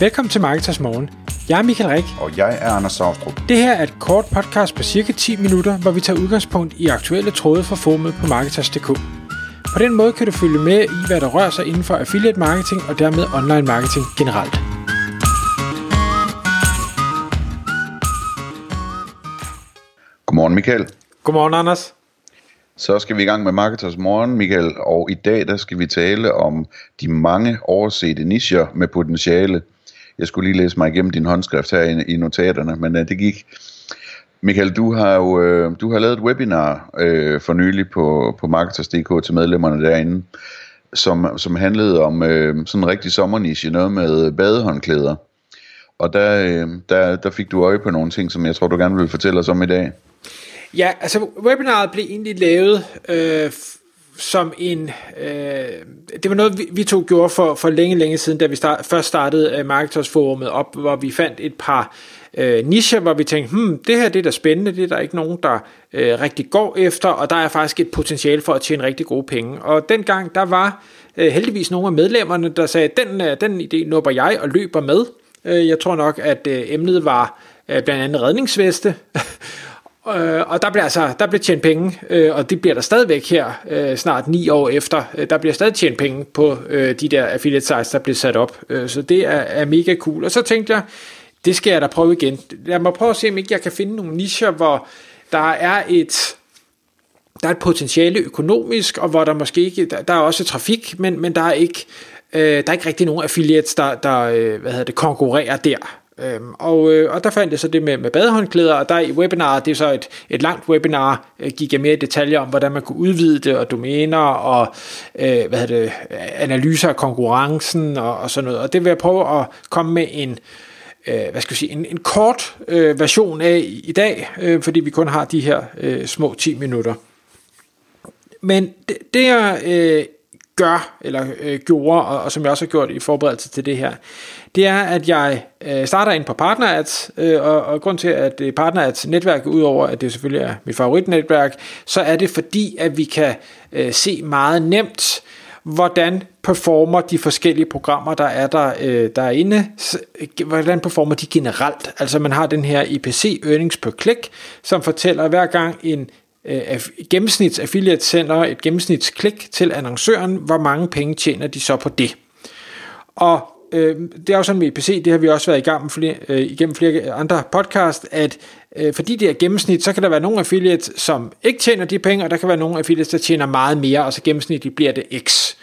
Velkommen til Marketers Morgen. Jeg er Michael Rik. Og jeg er Anders Saustrup. Det her er et kort podcast på cirka 10 minutter, hvor vi tager udgangspunkt i aktuelle tråde fra formet på Marketers.dk. På den måde kan du følge med i, hvad der rører sig inden for affiliate marketing og dermed online marketing generelt. Godmorgen Michael. Godmorgen Anders. Så skal vi i gang med Marketers Morgen, Michael, og i dag der skal vi tale om de mange oversete nischer med potentiale. Jeg skulle lige læse mig igennem din håndskrift her i, i notaterne, men uh, det gik. Michael, du har jo uh, du har lavet et webinar uh, for nylig på, på Marketers.dk til medlemmerne derinde, som, som handlede om uh, sådan en rigtig sommerniche, noget med badehåndklæder. Og der, uh, der, der fik du øje på nogle ting, som jeg tror, du gerne vil fortælle os om i dag. Ja, altså webinaret blev egentlig lavet øh, som en... Øh, det var noget, vi, vi to gjorde for, for længe, længe siden, da vi start, først startede øh, Marketersforumet op, hvor vi fandt et par øh, nischer, hvor vi tænkte, hmm, det her det er da spændende, det er der ikke nogen, der øh, rigtig går efter, og der er faktisk et potentiale for at tjene rigtig gode penge. Og dengang, der var øh, heldigvis nogle af medlemmerne, der sagde, den, øh, den idé nupper jeg og løber med. Øh, jeg tror nok, at øh, emnet var øh, blandt andet redningsveste, Øh, og der bliver altså der bliver tjent penge, øh, og det bliver der stadigvæk her øh, snart ni år efter. Øh, der bliver stadig tjent penge på øh, de der affiliate sites, der bliver sat op. Øh, så det er, er mega cool. Og så tænkte jeg, det skal jeg da prøve igen. Lad mig prøve at se, om ikke jeg kan finde nogle nischer, hvor der er et der er et potentiale økonomisk, og hvor der måske ikke, der, der er også trafik, men, men der er ikke, øh, der er ikke rigtig nogen affiliates, der, der øh, hvad hedder det, konkurrerer der. Øhm, og, øh, og der fandt jeg så det med, med badehåndklæder, og der i webinaret, det er så et, et langt webinar, øh, gik jeg mere i detaljer om, hvordan man kunne udvide det, og domæner, og øh, hvad det, analyser af konkurrencen, og, og sådan noget. Og det vil jeg prøve at komme med en, øh, hvad skal jeg sige, en, en kort øh, version af i, i dag, øh, fordi vi kun har de her øh, små 10 minutter. Men det, det jeg øh, gør, eller øh, gjorde, og, og som jeg også har gjort i forberedelse til det her, det er, at jeg øh, starter ind på PartnerAds, øh, og, og grund til, at øh, PartnerAds netværk, udover at det selvfølgelig er mit favoritnetværk, så er det fordi, at vi kan øh, se meget nemt, hvordan performer de forskellige programmer, der er der øh, derinde, hvordan performer de generelt. Altså man har den her IPC earnings per click, som fortæller hver gang en Øh, gennemsnits affiliate sender et gennemsnitsklik til annoncøren, hvor mange penge tjener de så på det. Og øh, det er jo sådan med IPC, det har vi også været i gang med flere, øh, igennem flere andre podcast, at øh, fordi det er gennemsnit, så kan der være nogle affiliates, som ikke tjener de penge, og der kan være nogle affiliates, der tjener meget mere, og så gennemsnitligt bliver det X.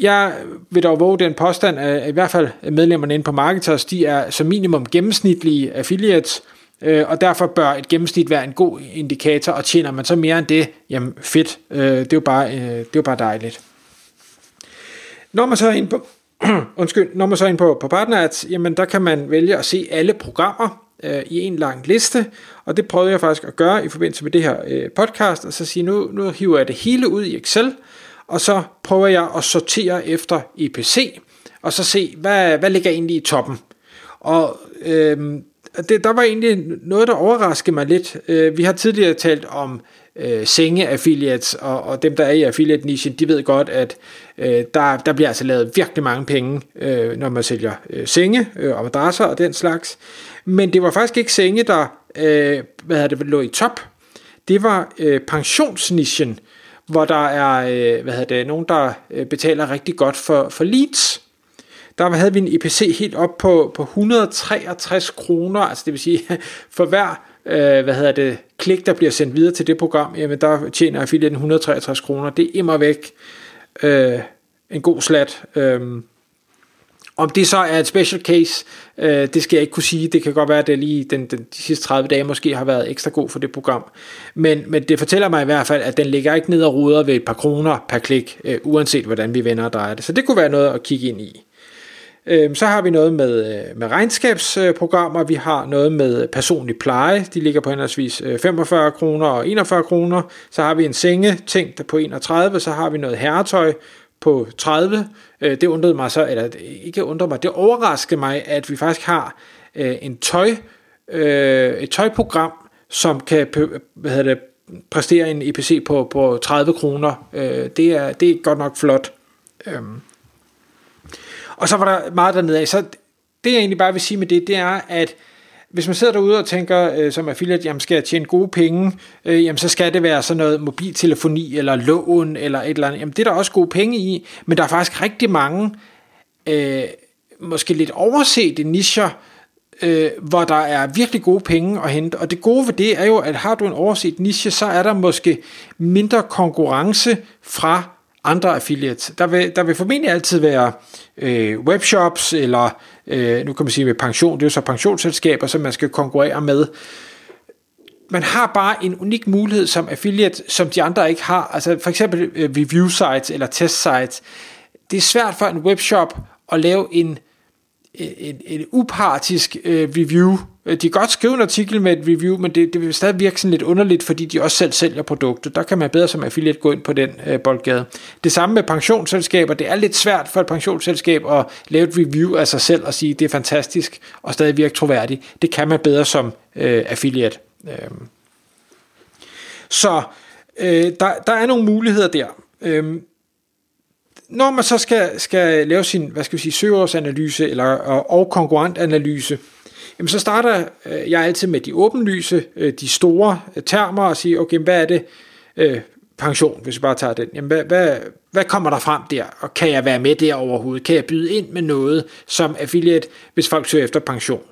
Jeg vil dog våge den påstand, at i hvert fald medlemmerne inde på Marketers, de er som minimum gennemsnitlige affiliates, øh, øh, og derfor bør et gennemsnit være en god indikator, og tjener man så mere end det, jamen fedt, øh, det, er jo bare, øh, det er jo bare dejligt. Når man så er inde på, undskyld, når man så er inde på, på PartnerAds, jamen der kan man vælge at se alle programmer øh, i en lang liste, og det prøvede jeg faktisk at gøre i forbindelse med det her øh, podcast, og så sige, nu, nu hiver jeg det hele ud i Excel, og så prøver jeg at sortere efter EPC, og så se, hvad, hvad ligger egentlig i toppen. Og øh, det, der var egentlig noget, der overraskede mig lidt. Øh, vi har tidligere talt om øh, senge-affiliates, og, og dem, der er i affiliate-nichen, de ved godt, at øh, der, der bliver altså lavet virkelig mange penge, øh, når man sælger øh, senge øh, og madrasser og den slags. Men det var faktisk ikke senge, der øh, hvad det, lå i top. Det var øh, pensionsnichen, hvor der er øh, hvad hedder det, nogen, der øh, betaler rigtig godt for, for leads. Der havde vi en EPC helt op på, på 163 kroner, altså det vil sige for hver øh, hvad hedder det, klik, der bliver sendt videre til det program, jamen der tjener affiliaten 163 kroner. Det er immer væk øh, en god slat. Øh, om det så er et special case, øh, det skal jeg ikke kunne sige. Det kan godt være, at det lige den, den, de sidste 30 dage måske har været ekstra god for det program. Men, men det fortæller mig i hvert fald, at den ligger ikke ned og ruder ved et par kroner per klik, øh, uanset hvordan vi vender og drejer det. Så det kunne være noget at kigge ind i. Øh, så har vi noget med, øh, med regnskabsprogrammer, vi har noget med personlig pleje, de ligger på henholdsvis øh, 45 kroner og 41 kroner. Så har vi en senge tænkt på 31, så har vi noget herretøj på 30. Øh, det undrede mig så, eller ikke undrede mig, det overraskede mig, at vi faktisk har en tøj, et tøjprogram, som kan hvad hedder det, præstere en EPC på, på 30 kroner. Det er, det er godt nok flot. Øhm, og så var der meget dernede af. Så det jeg egentlig bare vil sige med det, det er, at hvis man sidder derude og tænker øh, som affiliate, jamen skal jeg tjene gode penge, øh, jamen så skal det være sådan noget mobiltelefoni eller lån eller et eller andet. Jamen det er der også gode penge i, men der er faktisk rigtig mange, øh, måske lidt oversete nischer, øh, hvor der er virkelig gode penge at hente. Og det gode ved det er jo, at har du en overset niche, så er der måske mindre konkurrence fra andre affiliates. Der vil, der vil formentlig altid være øh, webshops, eller øh, nu kan man sige med pension, det er jo så pensionsselskaber, som man skal konkurrere med. Man har bare en unik mulighed som affiliate, som de andre ikke har. Altså for eksempel øh, review sites eller test sites. Det er svært for en webshop at lave en en, en upartisk øh, review. Øh, de kan godt skrive en artikel med et review, men det, det vil stadig virke sådan lidt underligt, fordi de også selv sælger produktet. Der kan man bedre som affiliate gå ind på den øh, boldgade. Det samme med pensionsselskaber. Det er lidt svært for et pensionsselskab at lave et review af sig selv og sige, det er fantastisk, og stadig virke troværdigt. Det kan man bedre som øh, affiliate. Øh. Så øh, der, der er nogle muligheder der. Øh, når man så skal, skal lave sin, hvad skal vi sige, søgeårsanalyse eller, og, og konkurrentanalyse, jamen så starter øh, jeg altid med de åbenlyse, øh, de store øh, termer og siger, okay, hvad er det, øh, pension, hvis vi bare tager den, jamen hvad, hvad, hvad kommer der frem der, og kan jeg være med der overhovedet? Kan jeg byde ind med noget som affiliate, hvis folk søger efter pension?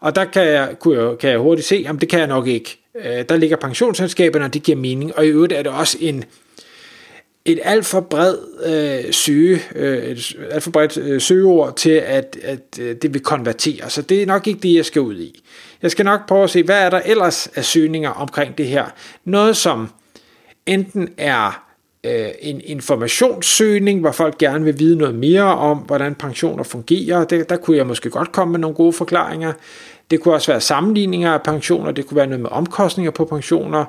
Og der kan jeg, kunne jeg, kan jeg hurtigt se, jamen det kan jeg nok ikke. Der ligger pensionsselskaberne, og det giver mening, og i øvrigt er det også en, et alt for bred øh, søge, øh, et alt for bredt øh, søgeord til, at, at øh, det vil konvertere. Så det er nok ikke det, jeg skal ud i. Jeg skal nok prøve at se, hvad er der ellers af søgninger omkring det her. Noget, som enten er øh, en informationssøgning, hvor folk gerne vil vide noget mere om, hvordan pensioner fungerer. Det, der kunne jeg måske godt komme med nogle gode forklaringer. Det kunne også være sammenligninger af pensioner, det kunne være noget med omkostninger på pensioner,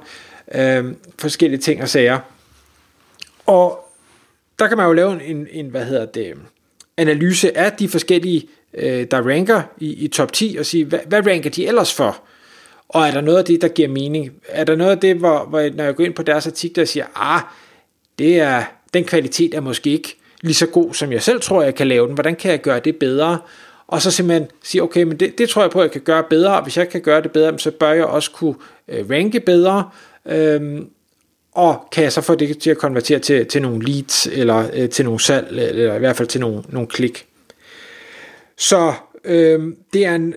øh, forskellige ting og sager. Og der kan man jo lave en, en hvad hedder det, analyse af de forskellige, øh, der ranker i, i top 10, og sige, hvad, hvad ranker de ellers for? Og er der noget af det, der giver mening? Er der noget af det, hvor, hvor når jeg går ind på deres artikler og siger, ah, det er, den kvalitet er måske ikke lige så god, som jeg selv tror, jeg kan lave den. Hvordan kan jeg gøre det bedre? Og så simpelthen sige, okay, men det, det tror jeg på, at jeg kan gøre bedre, og hvis jeg kan gøre det bedre, så bør jeg også kunne øh, ranke bedre. Øhm, og kan jeg så få det til at konvertere til, til nogle leads, eller øh, til nogle salg, eller i hvert fald til nogle, nogle klik. Så øh, det, er en,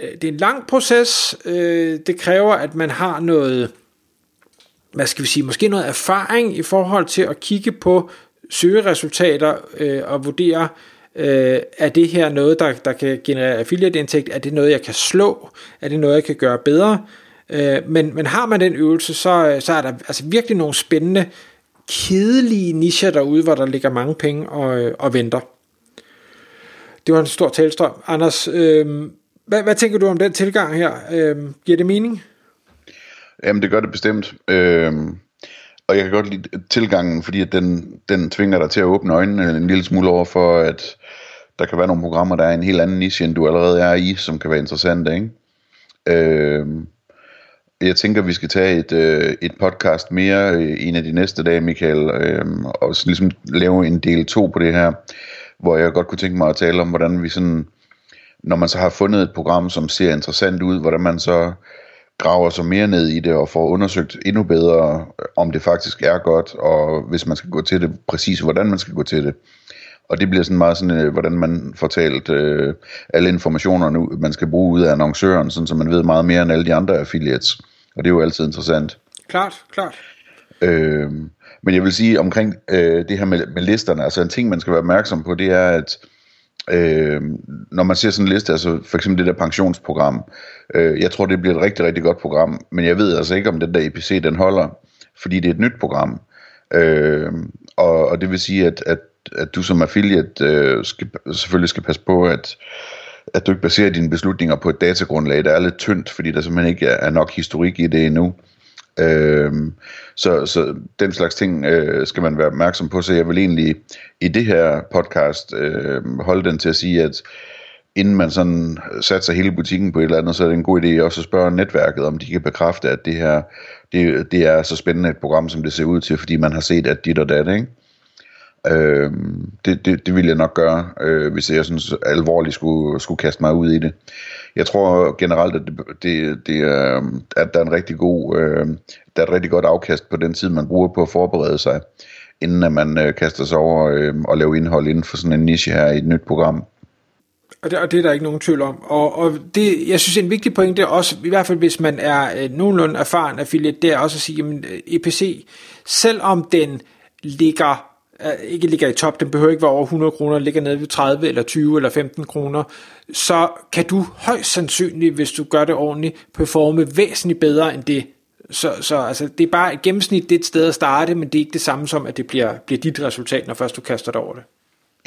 øh, det er en lang proces. Øh, det kræver, at man har noget, hvad skal vi sige, måske noget erfaring i forhold til at kigge på søgeresultater øh, og vurdere, øh, er det her noget, der, der kan generere affiliate-indtægt? Er det noget, jeg kan slå? Er det noget, jeg kan gøre bedre? Øh, men, men har man den øvelse, så, øh, så er der altså virkelig nogle spændende, kedelige nischer derude, hvor der ligger mange penge og, øh, og venter. Det var en stor talestrøm. Anders, øh, hvad, hvad tænker du om den tilgang her? Øh, giver det mening? Jamen, det gør det bestemt. Øh, og jeg kan godt lide tilgangen, fordi at den, den tvinger dig til at åbne øjnene en lille smule over for, at der kan være nogle programmer, der er en helt anden niche, end du allerede er i, som kan være interessante, ikke? Øh, jeg tænker, vi skal tage et, øh, et podcast mere øh, en af de næste dage, Michael, øh, og så ligesom lave en del 2 på det her, hvor jeg godt kunne tænke mig at tale om, hvordan vi sådan, når man så har fundet et program, som ser interessant ud, hvordan man så graver sig mere ned i det og får undersøgt endnu bedre, øh, om det faktisk er godt, og hvis man skal gå til det, præcis hvordan man skal gå til det. Og det bliver sådan meget sådan, øh, hvordan man får talt øh, alle informationerne, man skal bruge ud af annoncøren, sådan så man ved meget mere end alle de andre affiliates. Og det er jo altid interessant. Klart, klart. Øh, men jeg vil sige omkring øh, det her med, med listerne, altså en ting, man skal være opmærksom på, det er, at øh, når man ser sådan en liste, altså for eksempel det der pensionsprogram, øh, jeg tror, det bliver et rigtig, rigtig godt program, men jeg ved altså ikke, om den der EPC, den holder, fordi det er et nyt program. Øh, og, og det vil sige, at, at, at du som affiliate øh, skal, selvfølgelig skal passe på, at at du ikke baserer dine beslutninger på et datagrundlag, der er lidt tyndt, fordi der simpelthen ikke er nok historik i det endnu. Øhm, så, så den slags ting øh, skal man være opmærksom på, så jeg vil egentlig i det her podcast øh, holde den til at sige, at inden man sådan satser hele butikken på et eller andet, så er det en god idé også at spørge netværket, om de kan bekræfte, at det her det, det er så spændende et program, som det ser ud til, fordi man har set, at dit og dat, ikke? Øh, det, det, det ville jeg nok gøre, øh, hvis jeg synes alvorligt skulle, skulle kaste mig ud i det. Jeg tror generelt, at, det, det, det er, at der er en rigtig god, øh, der er et rigtig godt afkast på den tid, man bruger på at forberede sig, inden at man øh, kaster sig over øh, og laver indhold inden for sådan en niche her i et nyt program. Og det, og det er der ikke nogen tvivl om. Og, og det, jeg synes, en vigtig point er også, i hvert fald hvis man er øh, nogenlunde erfaren affiliate, det er også at sige, at øh, EPC, selvom den ligger ikke ligger i top, den behøver ikke være over 100 kroner, ligger nede ved 30 eller 20 eller 15 kroner, så kan du højst sandsynligt, hvis du gør det ordentligt, performe væsentligt bedre end det. Så, så altså, det er bare et gennemsnit, det er et sted at starte, men det er ikke det samme som, at det bliver, bliver dit resultat, når først du kaster dig over det.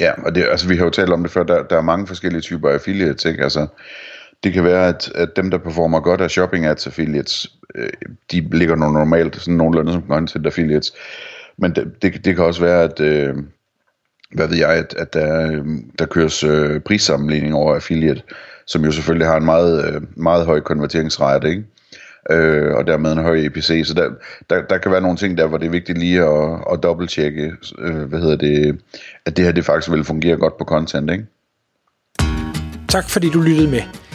Ja, og det, altså, vi har jo talt om det før, der, der er mange forskellige typer af affiliates, ikke? Altså, det kan være, at, at dem, der performer godt af shopping ads affiliates, øh, de ligger normalt sådan nogenlunde som content affiliates. Men det, det, det kan også være, at, øh, hvad ved jeg, at, at der, øh, der køres øh, prissammenligning over affiliate, som jo selvfølgelig har en meget, øh, meget høj konverteringsrate, ikke? Øh, og dermed en høj EPC. Så der, der, der kan være nogle ting der, hvor det er vigtigt lige at, at dobbelttjekke, øh, hvad hedder det, at det her det faktisk vil fungere godt på content, ikke? Tak fordi du lyttede med.